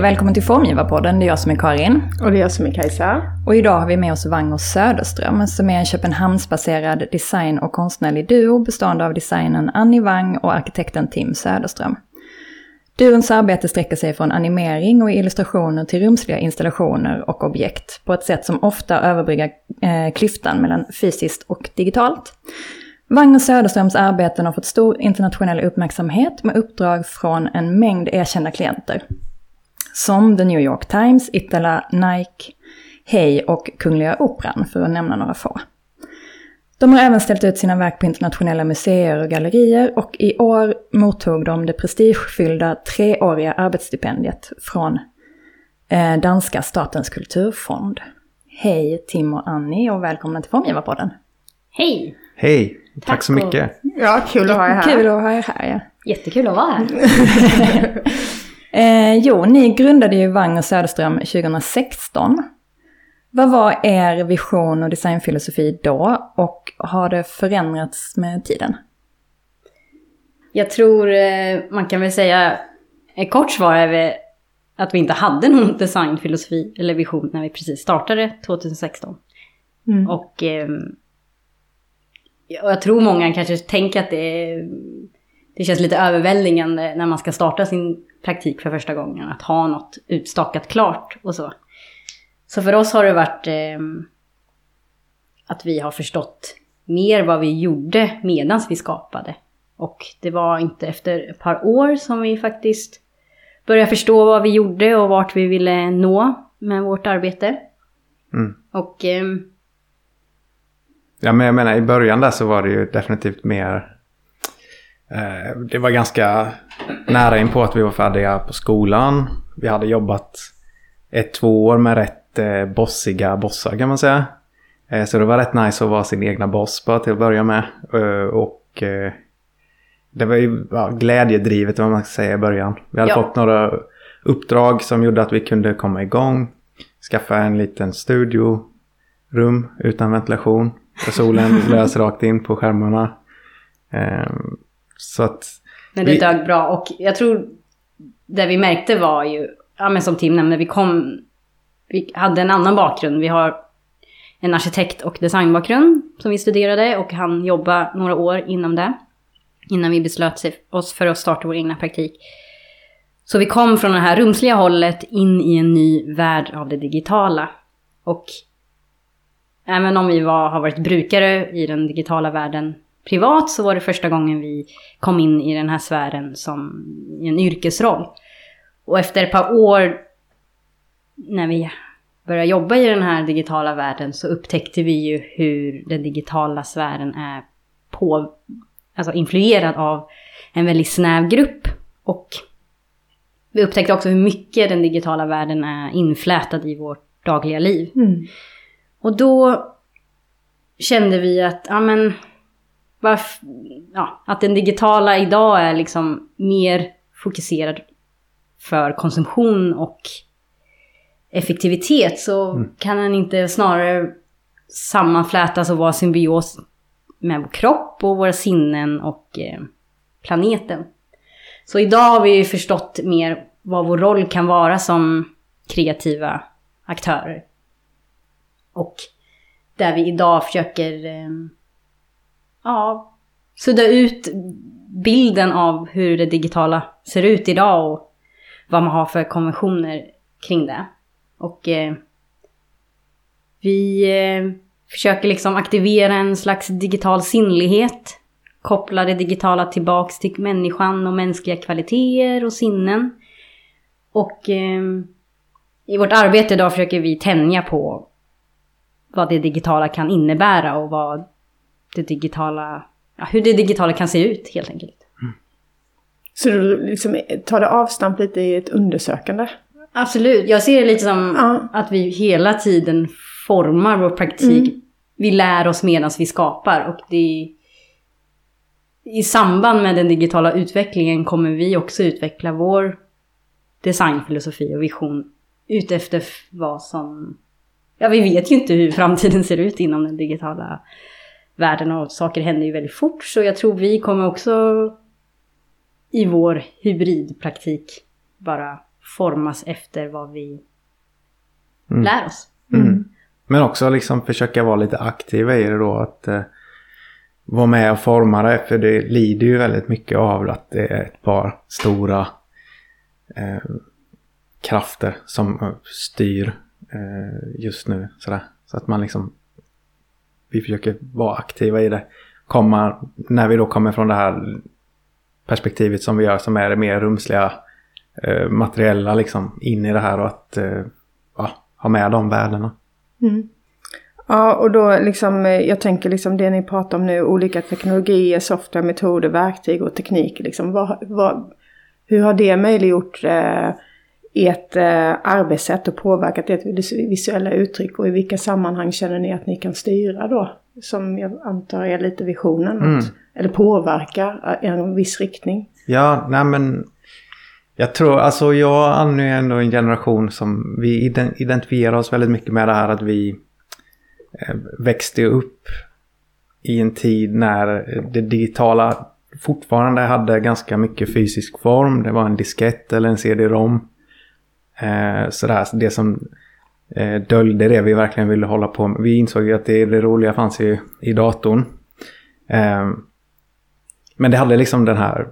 Och välkommen till Formgivarpodden. Det är jag som är Karin. Och det är jag som är Kajsa. Och idag har vi med oss Wagner Söderström som är en Köpenhamnsbaserad design och konstnärlig duo bestående av designen Annie Wang och arkitekten Tim Söderström. Duons arbete sträcker sig från animering och illustrationer till rumsliga installationer och objekt på ett sätt som ofta överbryggar eh, klyftan mellan fysiskt och digitalt. Wagner Söderströms arbeten har fått stor internationell uppmärksamhet med uppdrag från en mängd erkända klienter. Som The New York Times, Itala, Nike, Hey och Kungliga Operan, för att nämna några få. De har även ställt ut sina verk på internationella museer och gallerier och i år mottog de det prestigefyllda treåriga arbetsstipendiet från eh, danska statens kulturfond. Hej Tim och Annie och välkomna till Formgivarpodden. Hej! Hej, tack, tack så mycket. Ja, kul att ha er här. Kul att ha er här, ja. Jättekul att vara här. eh, jo, ni grundade ju Wang och Söderström 2016. Vad var er vision och designfilosofi då och har det förändrats med tiden? Jag tror eh, man kan väl säga, ett kort svar är väl att vi inte hade någon designfilosofi eller vision när vi precis startade 2016. Mm. Och, ehm, och jag tror många kanske tänker att det, det känns lite överväldigande när man ska starta sin praktik för första gången. Att ha något utstakat klart och så. Så för oss har det varit eh, att vi har förstått mer vad vi gjorde medan vi skapade. Och det var inte efter ett par år som vi faktiskt började förstå vad vi gjorde och vart vi ville nå med vårt arbete. Mm. Och... Eh, ja, men jag menar i början där så var det ju definitivt mer... Eh, det var ganska nära in på att vi var färdiga på skolan. Vi hade jobbat ett, två år med rätt eh, bossiga bossar kan man säga. Eh, så det var rätt nice att vara sin egna boss bara till att börja med. Och det var ju ja, glädjedrivet vad man ska säga i början. Vi hade ja. fått några uppdrag som gjorde att vi kunde komma igång. Skaffa en liten studiorum utan ventilation. Där solen lös rakt in på skärmarna. Så att... Men det vi... dög bra och jag tror det vi märkte var ju, ja men som Tim nämnde, vi kom vi hade en annan bakgrund. Vi har en arkitekt och designbakgrund som vi studerade och han jobbade några år inom det. Innan vi beslöt oss för att starta vår egna praktik. Så vi kom från det här rumsliga hållet in i en ny värld av det digitala. Och även om vi var, har varit brukare i den digitala världen privat så var det första gången vi kom in i den här sfären som en yrkesroll. Och efter ett par år när vi började jobba i den här digitala världen så upptäckte vi ju hur den digitala sfären är på, alltså influerad av en väldigt snäv grupp. Och vi upptäckte också hur mycket den digitala världen är inflätad i vårt dagliga liv. Mm. Och då kände vi att, ja men, varf, ja, att den digitala idag är liksom mer fokuserad för konsumtion och effektivitet så mm. kan den inte snarare sammanflätas och vara symbios med vår kropp och våra sinnen och eh, planeten. Så idag har vi förstått mer vad vår roll kan vara som kreativa aktörer. Och där vi idag försöker eh, ja, sudda ut bilden av hur det digitala ser ut idag och vad man har för konventioner kring det. Och eh, vi eh, försöker liksom aktivera en slags digital sinnlighet. Koppla det digitala tillbaks till människan och mänskliga kvaliteter och sinnen. Och eh, i vårt arbete idag försöker vi tänja på vad det digitala kan innebära och vad det digitala, ja, hur det digitala kan se ut helt enkelt. Mm. Så du liksom tar det avstamp lite i ett undersökande? Absolut, jag ser det lite som ja. att vi hela tiden formar vår praktik. Mm. Vi lär oss medan vi skapar och det i samband med den digitala utvecklingen kommer vi också utveckla vår designfilosofi och vision utefter vad som... Ja, vi vet ju inte hur framtiden ser ut inom den digitala världen och saker händer ju väldigt fort. Så jag tror vi kommer också i vår hybridpraktik bara formas efter vad vi Mm. lär oss. Mm. Men också liksom försöka vara lite aktiva i det då. Att eh, vara med och forma det. För det lider ju väldigt mycket av att det är ett par stora eh, krafter som eh, styr eh, just nu. Sådär. Så att man liksom vi försöker vara aktiva i det. Komma, när vi då kommer från det här perspektivet som vi gör som är det mer rumsliga eh, materiella liksom in i det här och att eh, ja, ha med de värdena. Mm. Ja, och då liksom, eh, jag tänker liksom det ni pratar om nu, olika teknologier, software, metoder, verktyg och teknik. Liksom, vad, vad, hur har det möjliggjort eh, ert eh, arbetssätt och påverkat ert visuella uttryck och i vilka sammanhang känner ni att ni kan styra då? Som jag antar är lite visionen, Mm. att, eller påverka i en viss riktning. Ja, nej men jag tror, alltså jag och Anny är ändå en generation som vi ident- identifierar oss väldigt mycket med det här att vi eh, växte upp i en tid när det digitala fortfarande hade ganska mycket fysisk form. Det var en diskett eller en CD-ROM. Eh, sådär, så det som eh, döljde det vi verkligen ville hålla på med. Vi insåg ju att det, det roliga fanns i, i datorn. Eh, men det hade liksom den här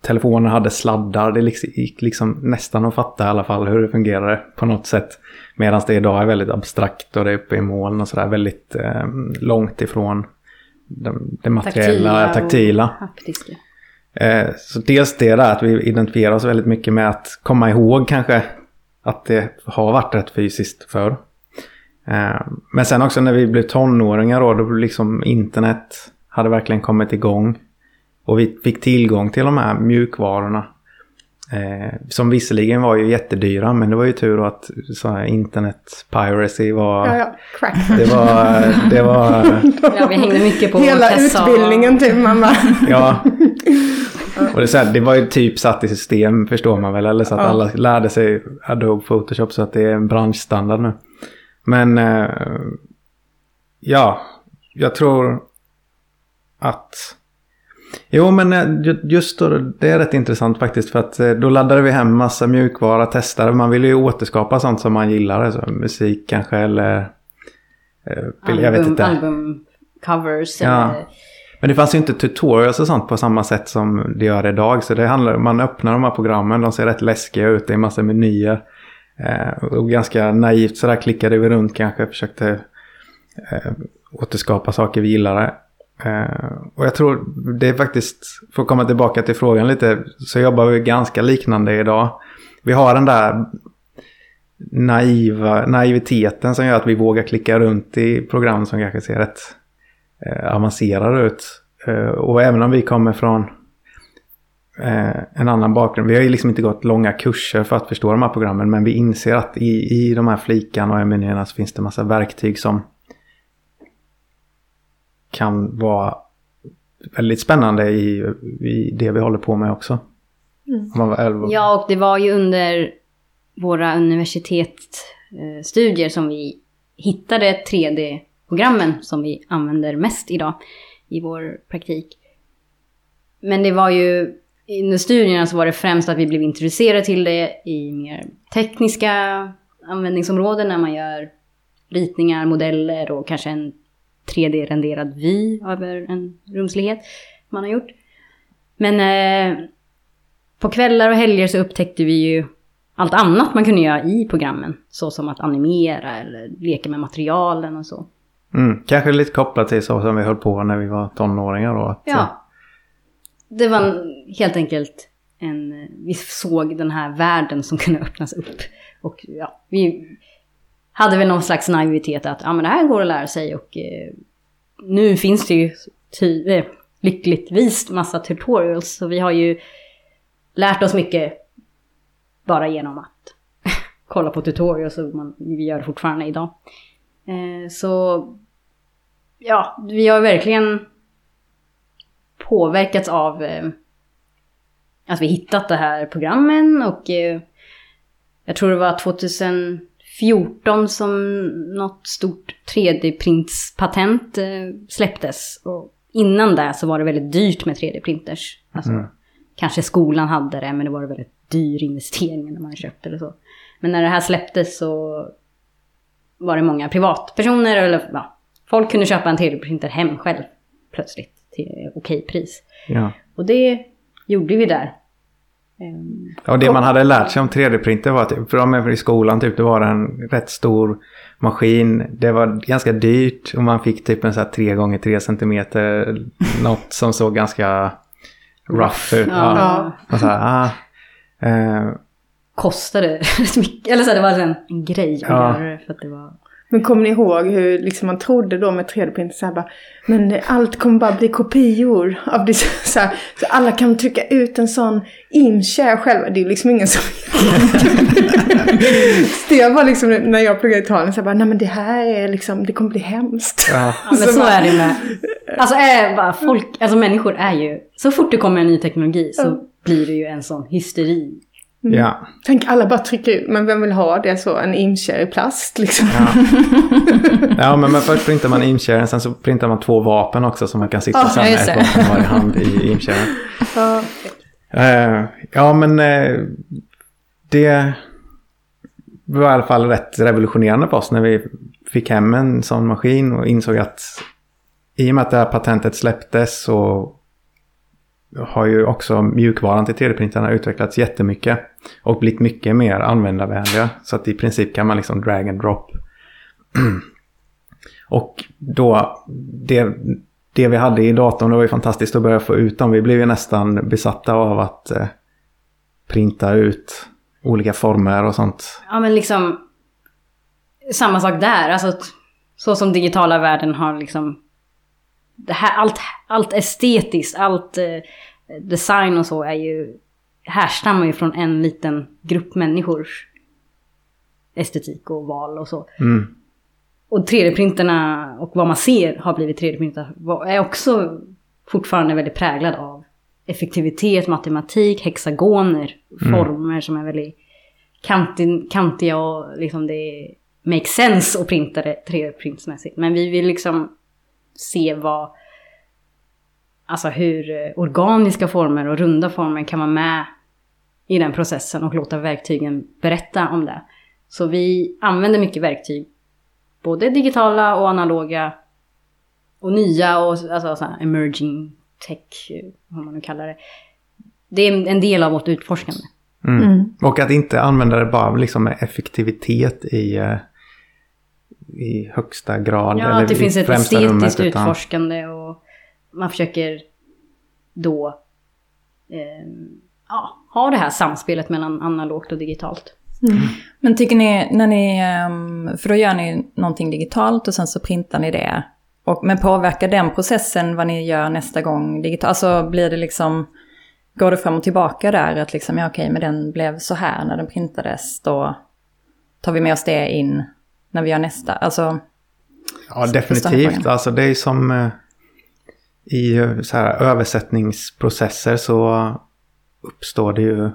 telefonen hade sladdar. Det liksom, gick liksom nästan att fatta i alla fall hur det fungerade på något sätt. Medan det idag är väldigt abstrakt och det är uppe i moln och sådär väldigt eh, långt ifrån det, det materiella, och taktila. haptiska. Eh, så dels det där att vi identifierar oss väldigt mycket med att komma ihåg kanske att det har varit rätt fysiskt förr. Eh, men sen också när vi blev tonåringar då, då liksom internet hade verkligen kommit igång. Och vi fick tillgång till de här mjukvarorna. Eh, som visserligen var ju jättedyra men det var ju tur att så här, internet piracy var... Ja, ja, crack. Det var... Det var Ja, vi hängde mycket på Hela utbildningen typ, man bara... Ja. Och det, är så här, det var ju typ satt i system förstår man väl. Eller så att Ja. alla lärde sig Adobe Photoshop så att det är en branschstandard nu. Men eh, ja, jag tror att... Jo men eh, ju- just då, det är rätt intressant faktiskt för att eh, då laddade vi hem massa mjukvara, testade. Man ville ju återskapa sånt som man gillar, alltså musik kanske eller... eh, jag vet album, inte. albumcovers. Ja. eller- men det fanns ju inte tutorials och sånt på samma sätt som det gör idag. Så det handlar man öppnar de här programmen, de ser rätt läskiga ut, det är en massa menyer. Eh, och ganska naivt sådär klickade vi runt kanske, försökte eh, återskapa saker vi gillade. Eh, och jag tror det är faktiskt, för att komma tillbaka till frågan lite, så jobbar vi ganska liknande idag. Vi har den där naiva, naiviteten som gör att vi vågar klicka runt i program som kanske ser rätt eh, avancerade ut. Eh, och även om vi kommer från eh, en annan bakgrund. Vi har ju liksom inte gått långa kurser för att förstå de här programmen. Men vi inser att i, i de här flikarna och menyerna så finns det massa verktyg som kan vara väldigt spännande i, i det vi håller på med också. Elva. Ja, och det var ju under våra universitetsstudier som vi hittade programmen som vi använder mest idag i vår praktik. Men det var ju, under studierna så var det främst att vi blev introducerade till det i mer tekniska användningsområden när man gör ritningar, modeller och kanske en 3D-renderad vy över en rumslighet man har gjort. Men eh, på kvällar och helger så upptäckte vi ju allt annat man kunde göra i programmen. Så som att animera eller leka med materialen och så. Mm, kanske lite kopplat till så som vi höll på när vi var tonåringar då. Att, Ja. Det var helt enkelt en... Vi såg den här världen som kunde öppnas upp. Och ja, vi hade väl någon slags naivitet att ja, men det här går att lära sig och eh, nu finns det ju ty, eh, lyckligtvis massa tutorials. Så vi har ju lärt oss mycket bara genom att kolla på tutorials och man, vi gör det fortfarande idag. Eh, så ja, vi har verkligen påverkats av eh, att vi hittat det här programmen och eh, jag tror det var 2014 som något stort 3D-printspatent eh, släpptes. Och innan det så var det väldigt dyrt med 3D-printers. Alltså, Mm. Kanske skolan hade det men det var väldigt dyr investering när man köpt eller så. Men när det här släpptes så var det många privatpersoner eller ja, folk kunde köpa en 3D-printer hem själv plötsligt till okej pris. Ja. Och det gjorde vi där. Ehm, Och det man hade lärt sig om 3D-printer var att för i skolan typ, det var en rätt stor maskin. Det var ganska dyrt och man fick typ en så här 3 gånger 3 centimeter något som såg ganska rough ut. Ja. Ja. Och så här, ah, eh, Kostade rätt mycket. Eller så här, det var en, en grej att Ja. göra det för att det var... Men kommer ni ihåg hur liksom man trodde då med 3D-printer så här bara, men allt kommer bara bli kopior av det. Så, här, så alla kan trycka ut en sån imshare själva. Det är ju liksom ingen som... så det var liksom när jag pluggade i Italien så här bara, nej men det här är liksom, det kommer bli hemskt. ja. Ja, men så är det med... Alltså, är bara folk, alltså människor är ju... Så fort det kommer en ny teknologi så blir det ju en sån hysteri. Ja. Tänk alla bara trycker ut, men vem vill ha det så? En imshare i plast liksom. Ja, men, men först printar man imsharen, sen så printar man två vapen också som man kan sitta Ja, sen med ett vapen varje hand i imsharen. Ja. Eh, ja, men eh, det var i alla fall rätt revolutionerande för oss när vi fick hem en sån maskin och insåg att i och med att det här patentet släpptes så har ju också mjukvaran till 3D-printarna utvecklats jättemycket och blivit mycket mer användarvänliga. Så att i princip kan man liksom drag and drop. och då, det, det vi hade i datorn, det var ju fantastiskt att börja få ut dem. Vi blev ju nästan besatta av att eh, printa ut olika former och sånt. Ja men liksom... Samma sak där. Alltså, så som digitala världen har liksom... Det här, allt, allt estetiskt, allt eh, design och så är ju... Härstammar ju från en liten grupp människors estetik och val och så. Mm. Och 3D-printerna och vad man ser har blivit 3D-printar var- är också fortfarande väldigt präglad av effektivitet, matematik, hexagoner, former som är väldigt kantig, kantiga och liksom det makes sense att printa det 3D-printsmässigt. Men vi vill liksom se vad, alltså hur eh, organiska former och runda former kan vara med i den processen och låta verktygen berätta om det. Så vi använder mycket verktyg både digitala och analoga och nya och alltså, så emerging tech, eh, vad man nu kallar det. Det är en- en del av vårt utforskande. Mm. Mm. Och att inte använda det bara liksom med effektivitet i, eh, i högsta grad. Ja, eller att det finns ett estetiskt rummet, utan- utforskande och man försöker då eh, ja, ha det här samspelet mellan analogt och digitalt. Men tycker ni, när ni, ehm, för då gör ni någonting digitalt och sen så printar ni det. Och, men påverkar den processen vad ni gör nästa gång digitalt? Alltså blir det liksom, går det fram och tillbaka där? Att liksom, ja okej, men den blev så här när den printades, då tar vi med oss det in när vi gör nästa. Alltså, Ja, definitivt. Alltså det är som eh, i eh, så här översättningsprocesser så uppstår det ju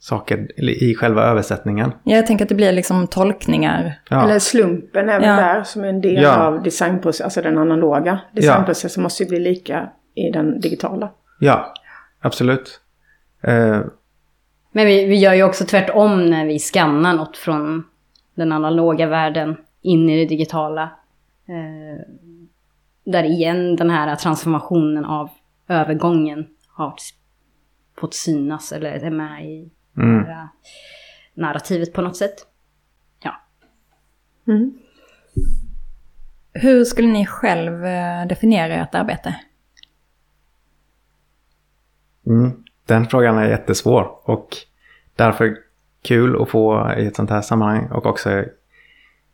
saker i själva översättningen. ja, jag tänker att det blir liksom tolkningar. Ja, Eller slumpen väl Ja. där som är en del Ja. av designprocessen, alltså den analoga. Designprocessen måste ju bli lika i den digitala. ja absolut. Eh, Men vi, vi gör ju också tvärtom när vi skannar något från den analoga världen in i det digitala. Eh, där igen den här transformationen av övergången har fått synas eller är med i mm. narrativet på något sätt. Ja. Mm. Hur skulle ni själv eh, definiera ert arbete? Mm. Den frågan är jättesvår och därför kul att få i ett sånt här sammanhang och också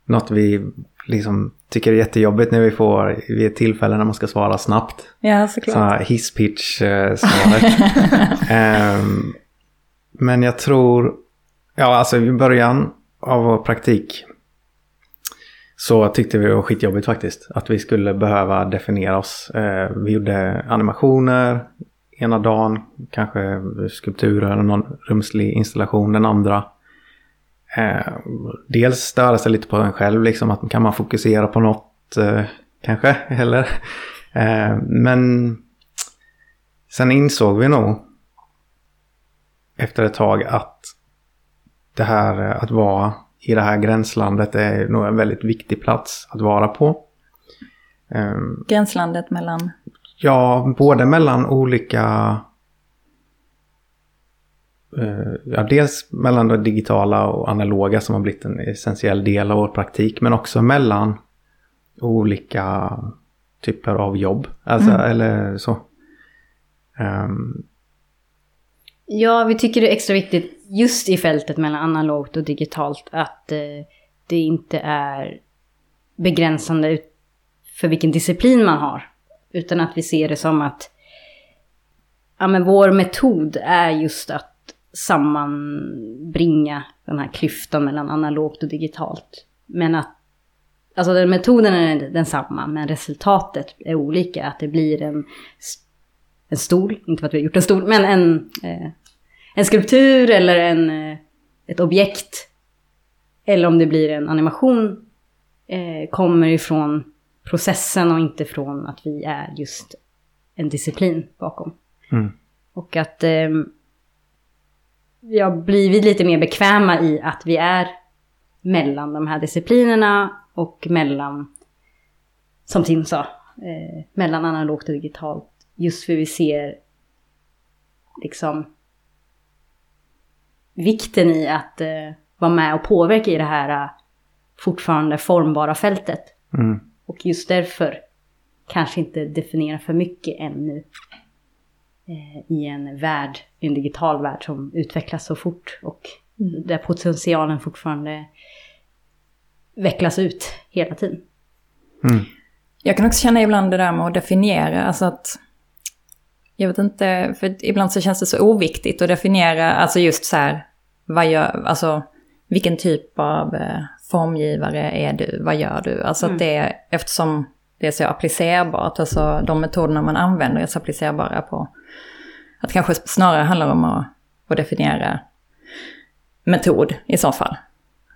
något vi liksom tycker är jättejobbigt när vi får vid ett tillfälle när man ska svara snabbt. Ja, såklart. Här hisspitch-svaret. Ehm, men jag tror, ja alltså i början av vår praktik så tyckte vi det var skitjobbigt faktiskt. Att vi skulle behöva definiera oss. Eh, vi gjorde animationer ena dagen, kanske skulpturer eller någon rumslig installation den andra. Eh, dels störa sig lite på en själv, liksom att kan man fokusera på något eh, kanske, eller? Eh, men sen insåg vi nog efter ett tag att det här eh, att vara i det här gränslandet är nog en väldigt viktig plats att vara på. Eh, gränslandet mellan... Ja, både mellan olika... eh, Ja, dels mellan det digitala och analoga som har blivit en essentiell del av vår praktik. Men också mellan olika typer av jobb. Alltså, eller så. Ehm, Ja, vi tycker det är extra viktigt just i fältet mellan analogt och digitalt att eh, det inte är begränsande för vilken disciplin man har. Utan att vi ser det som att ja, men vår metod är just att sammanbringa den här klyftan mellan analogt och digitalt. Men att Alltså den metoden är densamma, men resultatet är olika. Att det blir en, en stol, inte för att vi har gjort en stol, men en, eh, en skulptur eller en, eh, ett objekt. Eller om det blir en animation, eh, kommer ifrån processen och inte från att vi är just en disciplin bakom. Mm. Och att eh, vi har blivit lite mer bekväma i att vi är mellan de här disciplinerna och mellan, som Tim sa, eh, mellan analogt och digitalt. Just för vi ser liksom vikten i att eh, vara med och påverka i det här eh, fortfarande formbara fältet. mm. Och just därför kanske inte definiera för mycket ännu eh, i en värld, i en digital värld som utvecklas så fort och där potentialen fortfarande vecklas ut hela tiden. Mm. Jag kan också känna ibland det där med att definiera, alltså att... Jag vet inte, för ibland så känns det så oviktigt att definiera, alltså just så här, vad gör, alltså vilken typ av eh, formgivare är du, vad gör du? Alltså att det, är- eftersom det är så applicerbart, alltså de metoderna man använder är så applicerbara på, att det kanske snarare handlar om att, att definiera metod i så fall.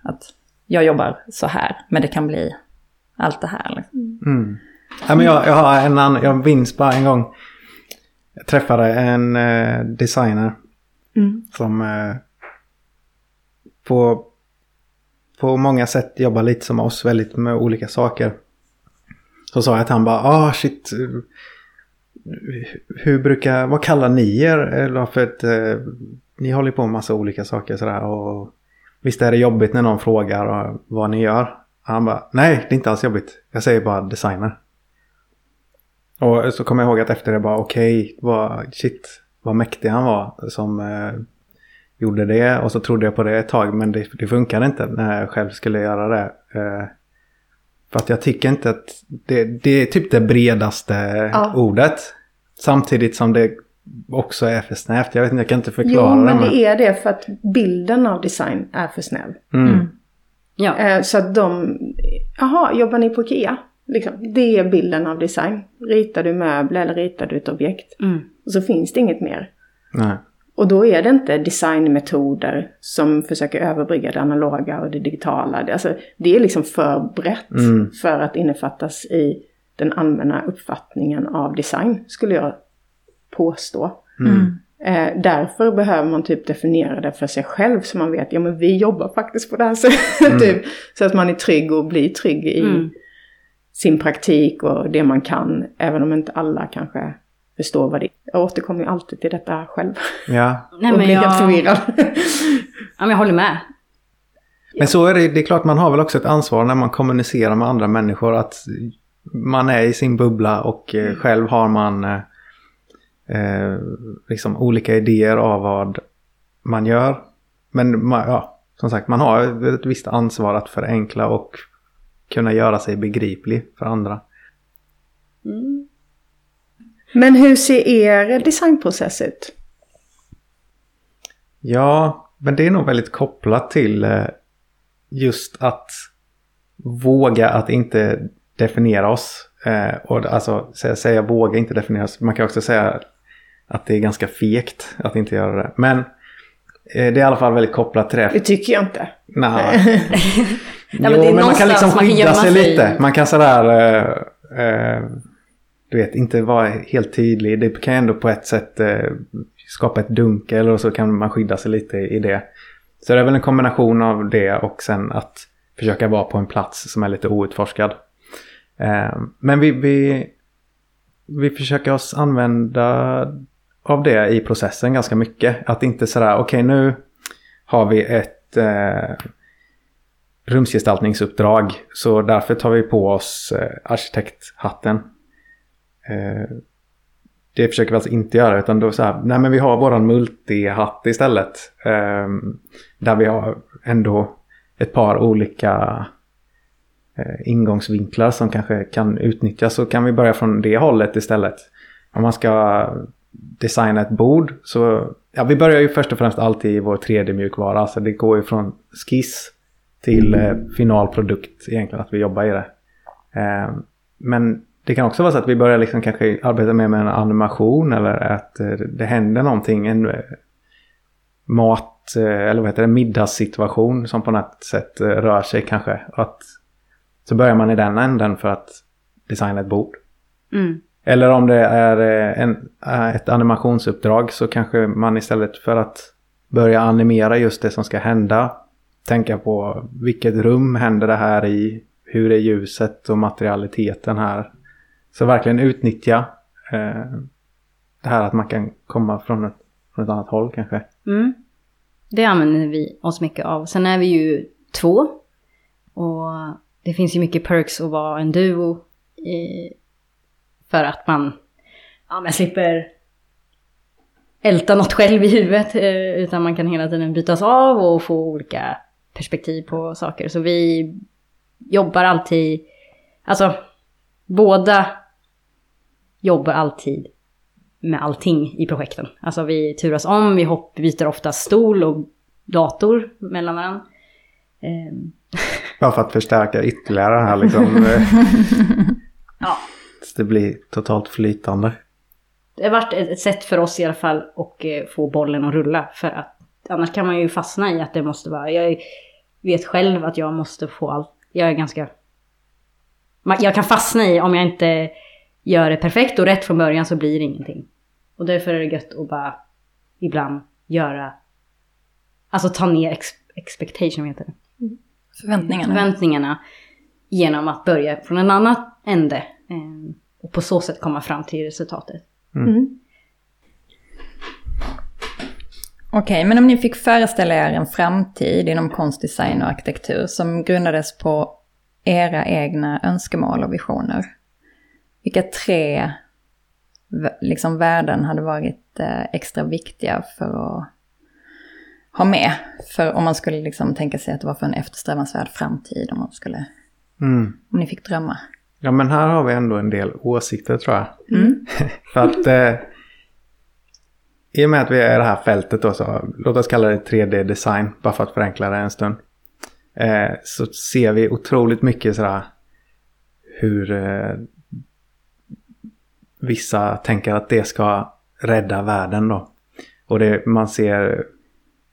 Att jag jobbar så här, men det kan bli allt det här. Liksom. Mm. Ja, men jag, jag har en annan, jag minns bara en gång. Jag träffade en eh, designer Mm. som eh, på, på många sätt jobbar lite som oss, väldigt med olika saker. Så sa jag till han bara, ah shit, hur brukar, vad kallar ni er? Eller för att eh, ni håller på med massa olika saker sådär och visst är det jobbigt när någon frågar vad ni gör? Han bara, nej det är inte alls jobbigt. Jag säger bara designer. Och så kommer jag ihåg att efter det bara, okej, vad, shit, vad mäktig han var som eh, gjorde det. Och så trodde jag på det ett tag, men det, det funkade inte när jag själv skulle göra det. Eh, för att jag tycker inte att det, det är typ det bredaste Ja. ordet. Samtidigt som det också är för snävt. Jag vet inte, jag kan inte förklara Jo, men det. det är det för att bilden av design är för snäll. Mm. Ja, Eh, Så att de, jaha, jobbar ni på IKEA? Liksom, det är bilden av design. Ritar du möbler eller ritar du ett objekt? mm. Och så finns det inget mer. Nej. Och då är det inte designmetoder som försöker överbrygga det analoga och det digitala. Det, alltså, det är liksom för brett Mm. för att innefattas i den allmänna uppfattningen av design, skulle jag påstå. Mm. Eh, därför behöver man typ definiera det för sig själv så man vet, ja men vi jobbar faktiskt på det här sättet. typ, så att man är trygg och blir trygg i Mm. sin praktik och det man kan. Även om inte alla kanske förstår vad det är. Jag återkommer ju alltid till detta själv. Ja, Nej, och men blir jag, helt förvirrad. ja, men jag håller med. Men så är det, det är klart man har väl också ett ansvar när man kommunicerar med andra människor att man är i sin bubbla och eh, själv har man eh, eh, liksom olika idéer av vad man gör. Men man, ja, som sagt, man har ett visst ansvar att förenkla och kunna göra sig begriplig för andra. Men hur ser er designprocess ut? Ja, men det är nog väldigt kopplat till eh, just att våga att inte definiera oss. Eh, och alltså säga, säga våga inte definiera oss. Man kan också säga att det är ganska fegt att inte göra det. Men eh, det är i alla fall väldigt kopplat till det. Det tycker jag inte. Nej. Ja, men det är jo, men man kan liksom man kan skydda gömma sig sig. lite. Man kan sådär... Eh, eh, du vet, inte vara helt tydlig. Det kan ju ändå på ett sätt eh, skapa ett dunkel och så kan man skydda sig lite i det. Så det är väl en kombination av det och sen att försöka vara på en plats som är lite outforskad. Eh, men vi, vi, vi försöker oss använda av det i processen ganska mycket. Att inte sådär, okej okay, nu har vi ett eh, rumsgestaltningsuppdrag. Så därför tar vi på oss eh, arkitekthatten. Eh, det försöker vi alltså inte göra utan då så här, nej men vi har våran multihatt istället. Eh, där vi har ändå ett par olika eh, ingångsvinklar som kanske kan utnyttjas. Så kan vi börja från det hållet istället. Om man ska designa ett bord så, ja vi börjar ju först och främst alltid i vår 3D-mjukvara. Alltså det går ju från skiss till eh, finalprodukt egentligen att vi jobbar i det. Eh, men det kan också vara så att vi börjar liksom kanske arbeta mer med en animation eller att eh, det händer någonting. En eh, mat eh, eller vad heter det, middagssituation som på något sätt rör sig kanske. Att, så börjar man i den änden för att designa ett bord. Mm. Eller om det är en, ett animationsuppdrag så kanske man istället för att börja animera just det som ska hända tänka på vilket rum händer det här i? Hur är ljuset och materialiteten här? Så verkligen utnyttja eh, det här att man kan komma från ett, från ett annat håll kanske. Mm. Det använder vi oss mycket av. Sen är vi ju två. Och det finns ju mycket perks att vara en duo. I, för att man, ja, man slipper älta något själv i huvudet. Eh, utan man kan hela tiden bytas av och få olika perspektiv på saker. Så vi jobbar alltid, alltså båda jobbar alltid med allting i projekten. Alltså vi turas om, vi hopp, byter ofta stol och dator mellan varandra. Um. Bara för att förstärka ytterligare här liksom. ja. Så det blir totalt flytande. Det har varit ett sätt för oss i alla fall att eh, få bollen att rulla. För att annars kan man ju fastna i att det måste vara... Jag vet själv att jag måste få allt. Jag är ganska... Jag kan fastna i om jag inte gör det perfekt och rätt från början så blir det ingenting. Och därför är det gött att bara ibland göra... Alltså ta ner ex expectation, heter det. Förväntningarna. Förväntningarna. Genom att börja från en annan ände. Eh, och på så sätt komma fram till resultatet. Mm. Mm. Okej, okay, men om ni fick föreställa er en framtid inom konstdesign och arkitektur som grundades på era egna önskemål och visioner. Vilka tre liksom, värden hade varit eh, extra viktiga för att ha med? För om man skulle liksom tänka sig att det var för en eftersträvansvärd framtid, om man skulle... Mm. Om ni fick drömma. Ja, men här har vi ändå en del åsikter tror jag. Mm. för att... Eh, i och med att vi är i det här fältet då, så låt oss kalla det 3D-design, bara för att förenkla det en stund. Eh, så ser vi otroligt mycket sådär hur eh, vissa tänker att det ska rädda världen då. Och det, man ser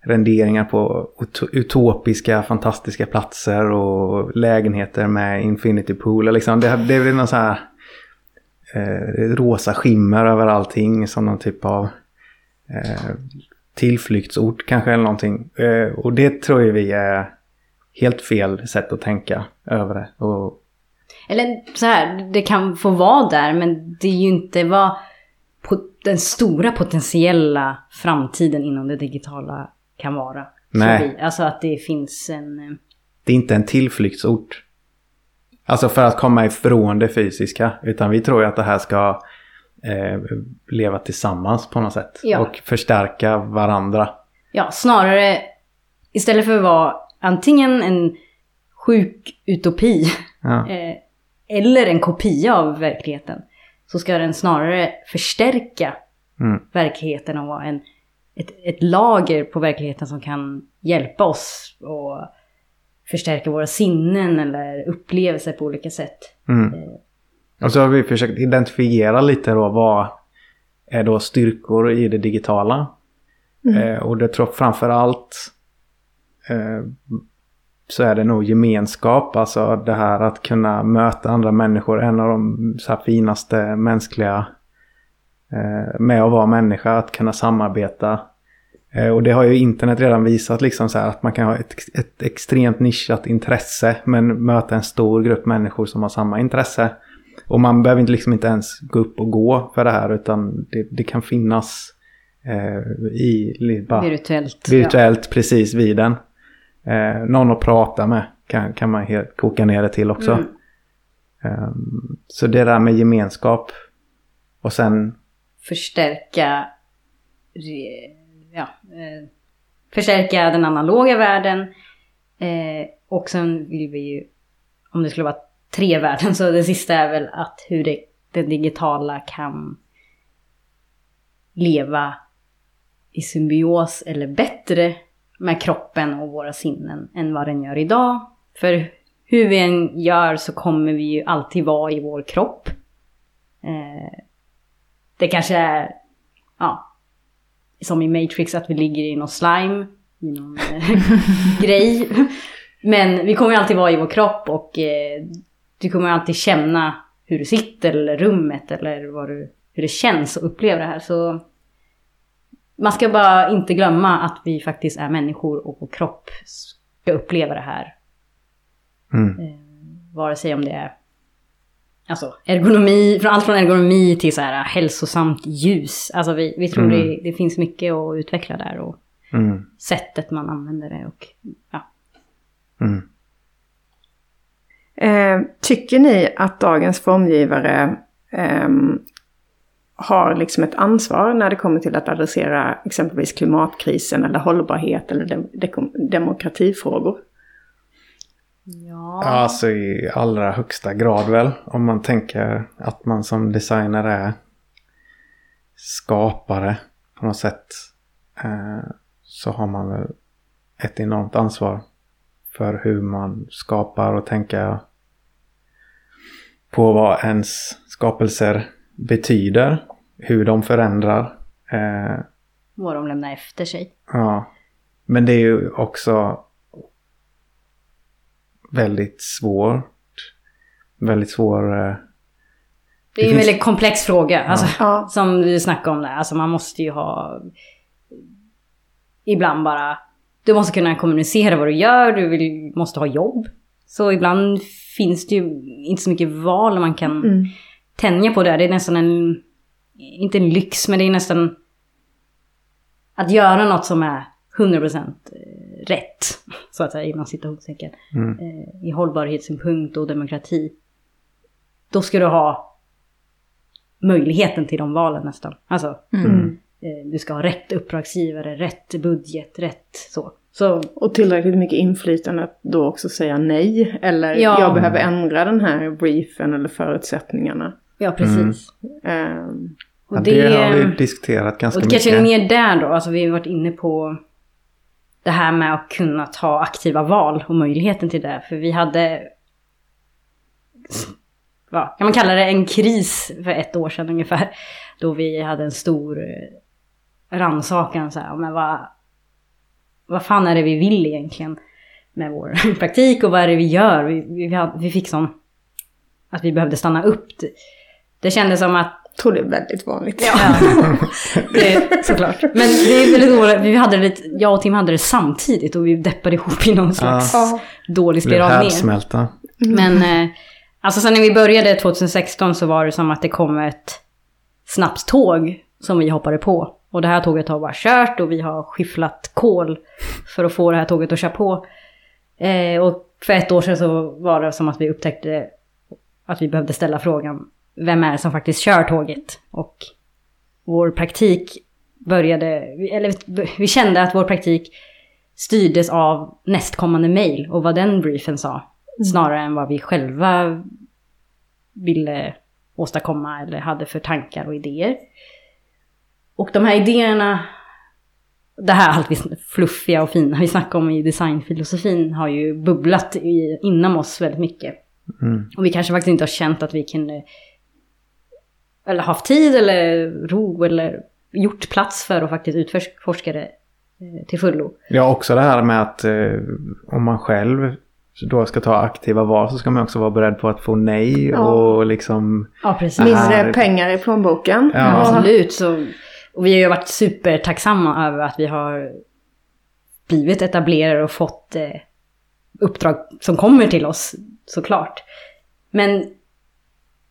renderingar på utopiska, fantastiska platser och lägenheter med infinity pool. Liksom. Det, det blir någon så här eh, rosa skimmer över allting som någon typ av eh, tillflyktsort kanske eller någonting. Eh, och det tror jag vi är helt fel sätt att tänka över det. Och... Eller så här, det kan få vara där men det är ju inte vad den stora potentiella framtiden inom det digitala kan vara. Nej. Vi, alltså att det finns en... Eh, det är inte en tillflyktsort. Alltså för att komma ifrån det fysiska. Utan vi tror ju att det här ska eh, leva tillsammans på något sätt. Ja. Och förstärka varandra. Ja, snarare istället för att vara antingen en sjuk utopi ja. eh, eller en kopia av verkligheten. Så ska den snarare förstärka mm. verkligheten och vara en, ett, ett lager på verkligheten som kan hjälpa oss och förstärka våra sinnen eller upplevelser på olika sätt. Mm. Eh, och så har vi försökt identifiera lite då vad är då styrkor i det digitala. Mm. Eh, och det tror jag framför allt eh, så är det nog gemenskap. Alltså det här att kunna möta andra människor. En av de finaste mänskliga eh, med att vara människa. Att kunna samarbeta. Eh, och det har ju internet redan visat liksom så här att man kan ha ett, ett extremt nischat intresse. Men möta en stor grupp människor som har samma intresse. Och man behöver inte, liksom inte ens gå upp och gå för det här. Utan det, det kan finnas eh, i... Bara, Virtuellt. virtuellt precis vid den. Eh, någon att prata med kan, kan man helt koka ner det till också. Mm. Eh, så det där med gemenskap. Och sen, Förstärka, ja, eh, förstärka den analoga världen. Eh, och sen vill vi ju, om det skulle vara tre värden, så det sista är väl att hur det, det digitala kan leva i symbios eller bättre med kroppen och våra sinnen än vad den gör idag. För hur vi än gör så kommer vi ju alltid vara i vår kropp. Eh, det kanske är, ja, som i Matrix att vi ligger i någon slime, i någon eh, grej. Men vi kommer ju alltid vara i vår kropp och eh, du kommer ju alltid känna hur du sitter eller rummet eller vad du, hur det känns att uppleva det här. Så man ska bara inte glömma att vi faktiskt är människor och vår kropp ska uppleva det här. mm, Eh, vare sig om det är alltså, ergonomi, från allt från ergonomi till så här hälsosamt ljus. Alltså vi, vi tror Mm. det, det finns mycket att utveckla där och mm, sättet man använder det och ja. mm. Eh, tycker ni att dagens formgivare ehm, har liksom ett ansvar när det kommer till att adressera exempelvis klimatkrisen eller hållbarhet eller dem- dekom- demokratifrågor? Ja. Alltså i allra högsta grad väl. Om man tänker att man som designer är skapare på något sätt. Eh, så har man väl ett enormt ansvar för hur man skapar och tänka på vad ens skapelser betyder. Hur de förändrar. Eh, Vad de lämnar efter sig. Ja. Men det är ju också väldigt svårt. Väldigt svår... eh, Det är ju en finns- väldigt komplex fråga. Alltså, Ja. Som du snackade om där. Alltså man måste ju ha... Ibland bara... Du måste kunna kommunicera vad du gör. Du vill, måste ha jobb. Så ibland finns det ju inte så mycket val man kan Mm. Tänja på det. Det är nästan en... Inte en lyx, men det är nästan... Att göra något som är 100% rätt. Så att säga inom citationstecken. Mm. Eh, I hållbarhetssynpunkt och demokrati. Då ska du ha möjligheten till de valen nästan. Alltså, Mm. eh, du ska ha rätt uppdragsgivare, rätt budget, rätt så. Så Och tillräckligt mycket inflytande att då också säga nej. Eller Ja. jag behöver ändra den här briefen eller förutsättningarna. Ja, precis. Ehm, Och Ja, det, det har vi diskuterat ganska och det mycket. kanske mer där då, alltså vi har varit inne på det här med att kunna ta aktiva val och möjligheten till det. För vi hade, vad kan man kalla det, en kris för ett år sedan ungefär. Då vi hade en stor rannsakan så här, men vad, vad fan är det vi vill egentligen med vår praktik och vad är det vi gör? Vi, vi, vi fick sån, att vi behövde stanna upp. Det, kändes som att jag tror det är väldigt vanligt. Ja, det, såklart. Men det är väldigt ovanligt. Vi hade det, lite- jag och Tim hade det samtidigt och vi deppade ihop i någon slags Ja. dålig spiral ner. härdsmälta. Men eh, alltså sen när vi började 2016 så var det som att det kom ett snabbt tåg som vi hoppade på. Och det här tåget har bara kört och vi har skifflat kol för att få det här tåget att köra på. Eh, och för ett år sedan så var det som att vi upptäckte att vi behövde ställa frågan vem är det som faktiskt kör tåget? Och vår praktik började, eller vi kände att vår praktik styrdes av nästkommande mail och vad den briefen sa. Snarare än vad vi själva ville åstadkomma eller hade för tankar och idéer. Och de här idéerna, det här allt vi fluffiga och fina vi snackar om i designfilosofin har ju bubblat i, inom oss väldigt mycket. Mm. Och vi kanske faktiskt inte har känt att vi kunde, eller haft tid eller ro eller gjort plats för att faktiskt utforska det eh, till fullo. Ja, också det här med att eh, om man själv då ska ta aktiva val så ska man också vara beredd på att få nej Ja. och liksom... Ja, precis. Mindre pengar i plånboken. Ja. Absolut. Så, och vi har ju varit supertacksamma över att vi har blivit etablerade och fått eh, uppdrag som kommer till oss, såklart. Men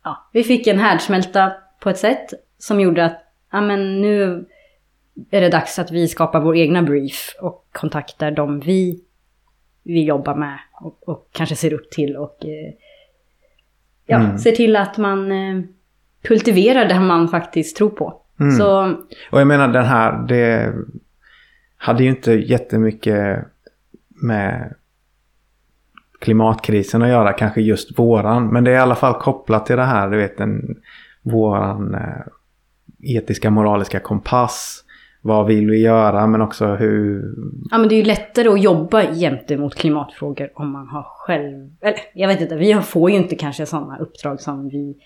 ja, vi fick en härdsmälta på ett sätt som gjorde att ja, men nu är det dags att vi skapar vår egna brief och kontaktar dem vi vill jobba med och, och kanske ser upp till och eh, ja, Mm. ser till att man eh, kultiverar det man faktiskt tror på. Mm. Så Och jag menar den här, det hade ju inte jättemycket med klimatkrisen att göra, kanske just våran. Men det är i alla fall kopplat till det här, du vet, den, våran eh, etiska moraliska kompass. Vad vill vi göra, men också hur... Ja men det är ju lättare att jobba gentemot klimatfrågor om man har själv... Eller jag vet inte, vi får ju inte kanske sådana uppdrag som vi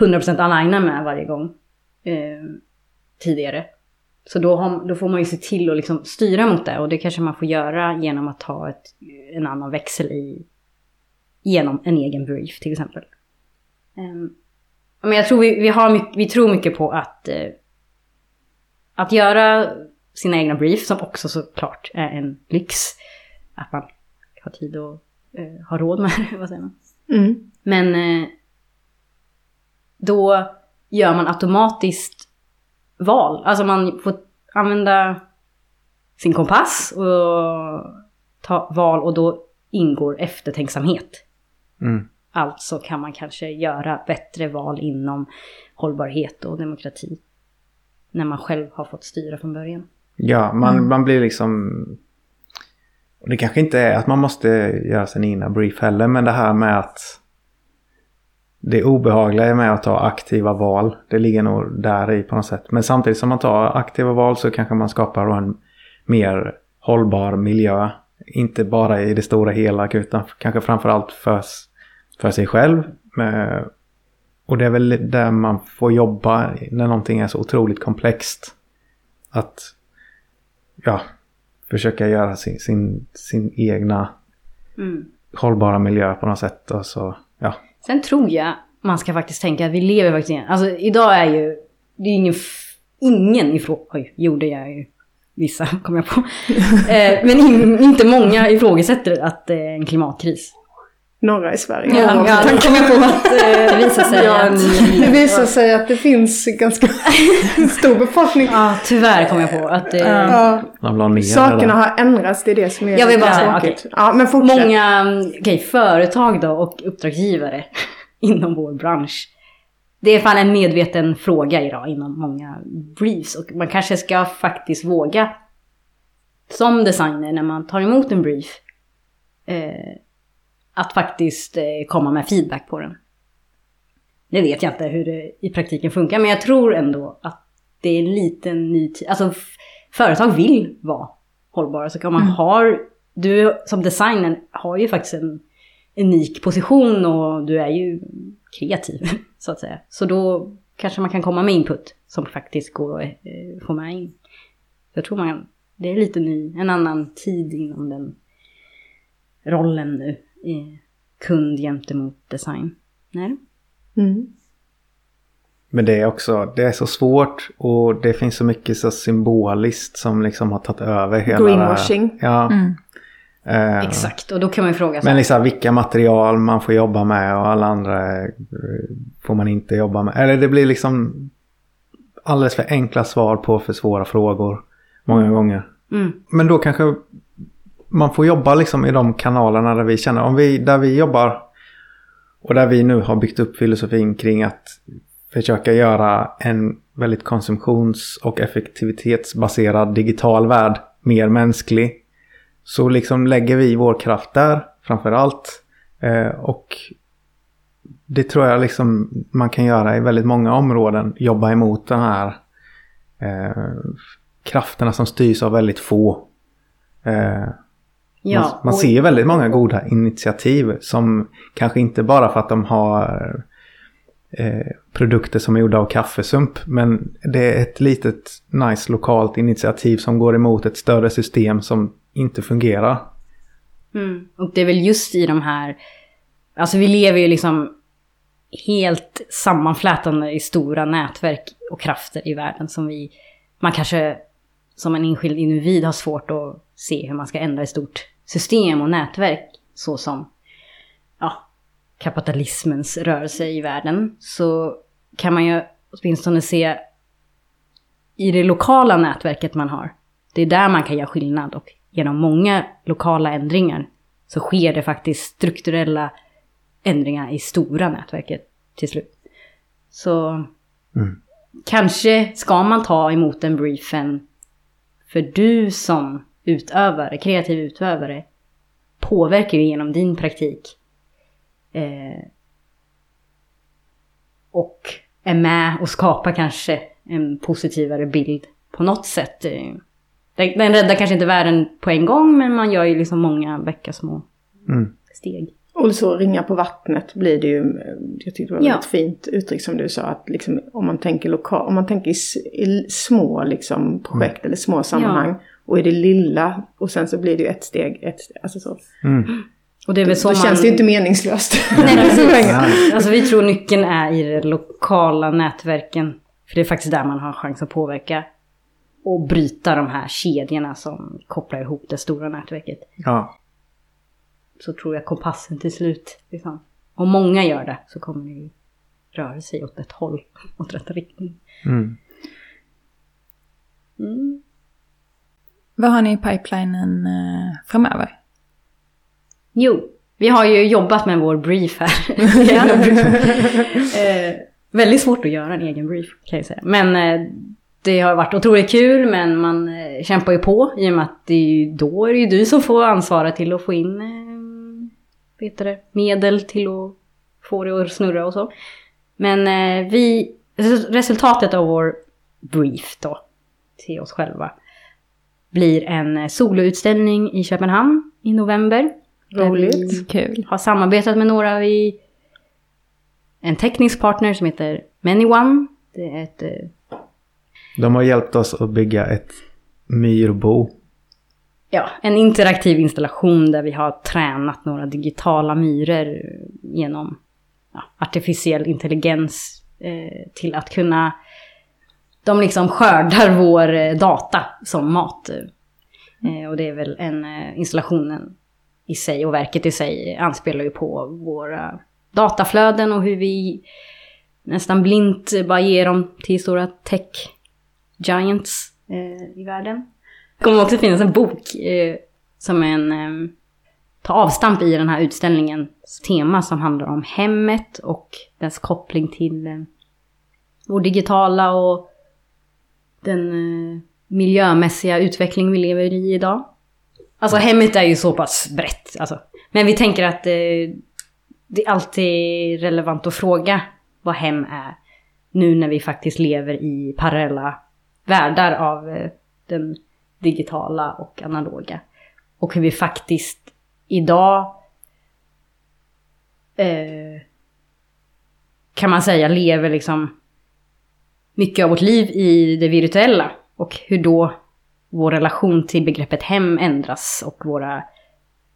100% alignar med varje gång eh, tidigare. Så då, har, då får man ju se till att liksom styra mot det och det kanske man får göra genom att ta ett, en annan växel i genom en egen brief till exempel. Ehm, men jag tror vi, vi, har mycket, vi tror mycket på att eh, att göra sina egna brief, som också såklart är en lyx. Att man har tid och eh, har råd med det, vad säger man? Mm. Men eh, då gör man automatiskt val. Alltså man får använda sin kompass och ta val och då ingår eftertänksamhet. Mm. Alltså kan man kanske göra bättre val inom hållbarhet och demokrati. När man själv har fått styra från början. Ja, man, man blir liksom... Och det kanske inte är att man måste göra sin egna brief heller, men det här med att det obehagliga med att ta aktiva val, det ligger nog där i på något sätt. Men samtidigt som man tar aktiva val så kanske man skapar en mer hållbar miljö. Inte bara i det stora hela utan kanske framförallt för, för sig själv. Med, och det är väl där man får jobba när någonting är så otroligt komplext. Att ja, försöka göra sin, sin, sin egna Mm. hållbara miljö på något sätt. Och så, ja. Sen tror jag man ska faktiskt tänka att vi lever faktiskt. Alltså idag är ju... Det är ingen... Ingen ifrån... Oj, gjorde jag ju. Vissa kom jag på. eh, men in, inte många ifrågasätter att det är en klimatkris. Norra i Sverige. Ja, ja, då kom jag på att eh, det visar sig Ja, att... det visar sig att det finns ganska stor befolkning. Ja, tyvärr kom jag på att... Eh, Ja, det sakerna har ändrats, det är det som är Jag vill bara säga, tråkigt. Ja, men fortsätt. Många okej, företag då och uppdragsgivare inom vår bransch. Det är fan en medveten fråga idag inom många briefs och man kanske ska faktiskt våga som designer när man tar emot en brief eh, att faktiskt eh, komma med feedback på den. Nu vet jag inte hur det i praktiken funkar men jag tror ändå att det är en liten ny tid. Alltså företag vill vara hållbara så kan man har du som designer har ju faktiskt en unik position och du är ju kreativ så att säga. Så då kanske man kan komma med input som faktiskt går att eh, få med in. Jag tror man, det är lite ny, en annan tid inom den rollen nu. Eh, kund gentemot design. Nej? Mm. Men det är också, det är så svårt och det finns så mycket så symboliskt som liksom har tagit över hela det här. Greenwashing. Ja. Mm. Eh, Exakt, och då kan man ju fråga sig. Men liksom vilka material man får jobba med och alla andra eh, får man inte jobba med. Eller det blir liksom alldeles för enkla svar på för svåra frågor många gånger. Mm. Men då kanske man får jobba liksom i de kanalerna där vi känner, om vi, där vi jobbar och där vi nu har byggt upp filosofin kring att försöka göra en väldigt konsumtions och effektivitetsbaserad digital värld mer mänsklig. Så liksom lägger vi vår kraft där framför allt. Eh, och det tror jag liksom man kan göra i väldigt många områden. Jobba emot den här eh, krafterna som styrs av väldigt få. Eh, Ja, man, man och- ser väldigt många goda initiativ som kanske inte bara för att de har eh, produkter som är gjorda av kaffesump. Men det är ett litet nice lokalt initiativ som går emot ett större system som inte fungerar. Mm. Och det är väl just i de här, alltså vi lever ju liksom helt sammanflätande i stora nätverk och krafter i världen som vi, man kanske som en enskild individ har svårt att se hur man ska ändra ett stort system och nätverk så som ja, kapitalismens rörelse i världen. Så kan man ju åtminstone se i det lokala nätverket man har. Det är där man kan göra skillnad och genom många lokala ändringar så sker det faktiskt strukturella ändringar i stora nätverket till slut. Så Mm. kanske ska man ta emot den briefen för du som utövare, kreativ utövare, påverkar ju genom din praktik. Eh, och är med och skapar kanske en positivare bild på något sätt. Eh, Den, räddar kanske inte världen på en gång, men man gör ju liksom många vecka små Mm. steg. Och så ringa på vattnet blir det ju, jag tyckte det var Ja. ett fint uttryck som du sa, att liksom, om man tänker lokal, om man tänker i, i små liksom, projekt eller små sammanhang och i det lilla och sen så blir det ju ett steg, ett steg, alltså så. Mm. Och det är väl så Då man... känns det ju inte meningslöst. Nej, precis. Alltså vi tror nyckeln är i de lokala nätverken. För det är faktiskt där man har chans att påverka. Och bryta de här kedjorna som kopplar ihop det stora nätverket. Ja. Så tror jag kompassen till slut, liksom. Om många gör det så kommer det ju röra sig åt ett håll, åt rätt riktning. Mm. Mm. Vad har ni i pipelinen eh, framöver? Jo, vi har ju jobbat med vår brief här. eh, väldigt svårt att göra en egen brief kan jag säga. Men eh, det har varit otroligt kul men man eh, kämpar ju på i och med att det är ju, då är det ju du som får ansvaret till att få in eh, vet det, medel till att få det att snurra och så. Men eh, vi, resultatet av vår brief då till oss själva blir en eh, soloutställning i Köpenhamn i november. Roligt. Kul. har samarbetat med några vi... En teknisk partner som heter ManyOne. Det är ett... eh, De har hjälpt oss att bygga ett myrbo. Ja, en interaktiv installation där vi har tränat några digitala myror genom ja, artificiell intelligens eh, till att kunna... De liksom skördar vår eh, data som mat. Eh, och det är väl en eh, installationen i sig och verket i sig anspelar ju på våra dataflöden och hur vi nästan blint bara ger dem till stora tech giants eh, i världen. Det kommer också finnas en bok eh, som en eh, tar avstamp i den här utställningens tema som handlar om hemmet och dess koppling till eh, vår digitala och den eh, miljömässiga utveckling vi lever i idag. Alltså hemmet är ju så pass brett. Alltså. Men vi tänker att eh, det är alltid relevant att fråga vad hem är. Nu när vi faktiskt lever i parallella världar av eh, den digitala och analoga. Och hur vi faktiskt idag eh, kan man säga lever liksom mycket av vårt liv i det virtuella. Och hur då vår relation till begreppet hem ändras och våra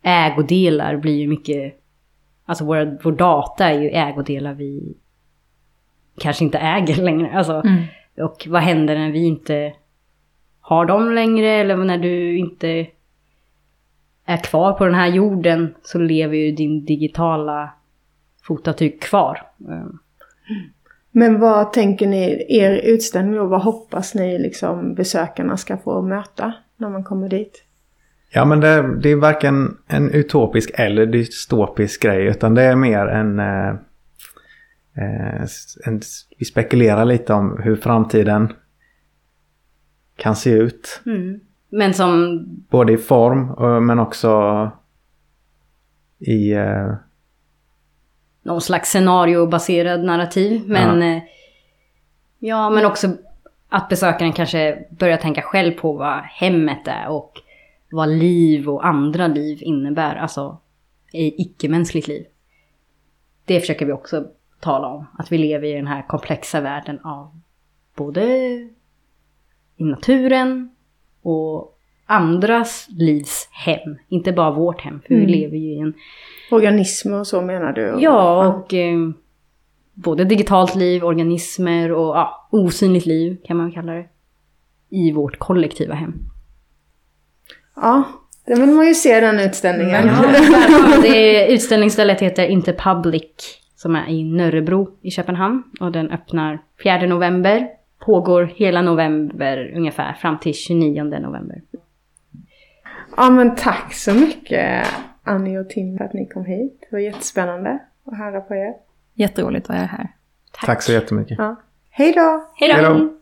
ägodelar blir ju mycket... Alltså våra, vår data är ju ägodelar vi kanske inte äger längre. Alltså, Mm. och vad händer när vi inte har dem längre eller när du inte är kvar på den här jorden så lever ju din digitala fotavtryck kvar. Eh, Men vad tänker ni, er utställning då, vad hoppas ni liksom besökarna ska få möta när man kommer dit? Ja men det, det är varken en utopisk eller dystopisk grej utan det är mer en, eh, eh, en... Vi spekulerar lite om hur framtiden kan se ut. Mm. Men som Både i form eh, men också i... eh, någon slags scenariobaserad narrativ. Men ja. ja, men också att besökaren kanske börjar tänka själv på vad hemmet är och vad liv och andra liv innebär. Alltså i icke-mänskligt liv. Det försöker vi också tala om. Att vi lever i den här komplexa världen av både i naturen och andras livs hem. Inte bara vårt hem, för Mm. vi lever ju i en... Organismer och så menar du? Ja, och eh, både digitalt liv, organismer och ja, osynligt liv kan man kalla det. I vårt kollektiva hem. Ja, det vill man ju se den utställningen. det är, utställningsstället heter Interpublic som är i Nörrebro i Köpenhamn. Och den öppnar 4 november. Pågår hela november ungefär fram till 29 november. Ja men tack så mycket Annie och Tim för att ni kom hit. Det var jättespännande att höra på er. Jätteroligt att vara här. Tack så jättemycket. Ja. Hej då! Hej Hej då! då!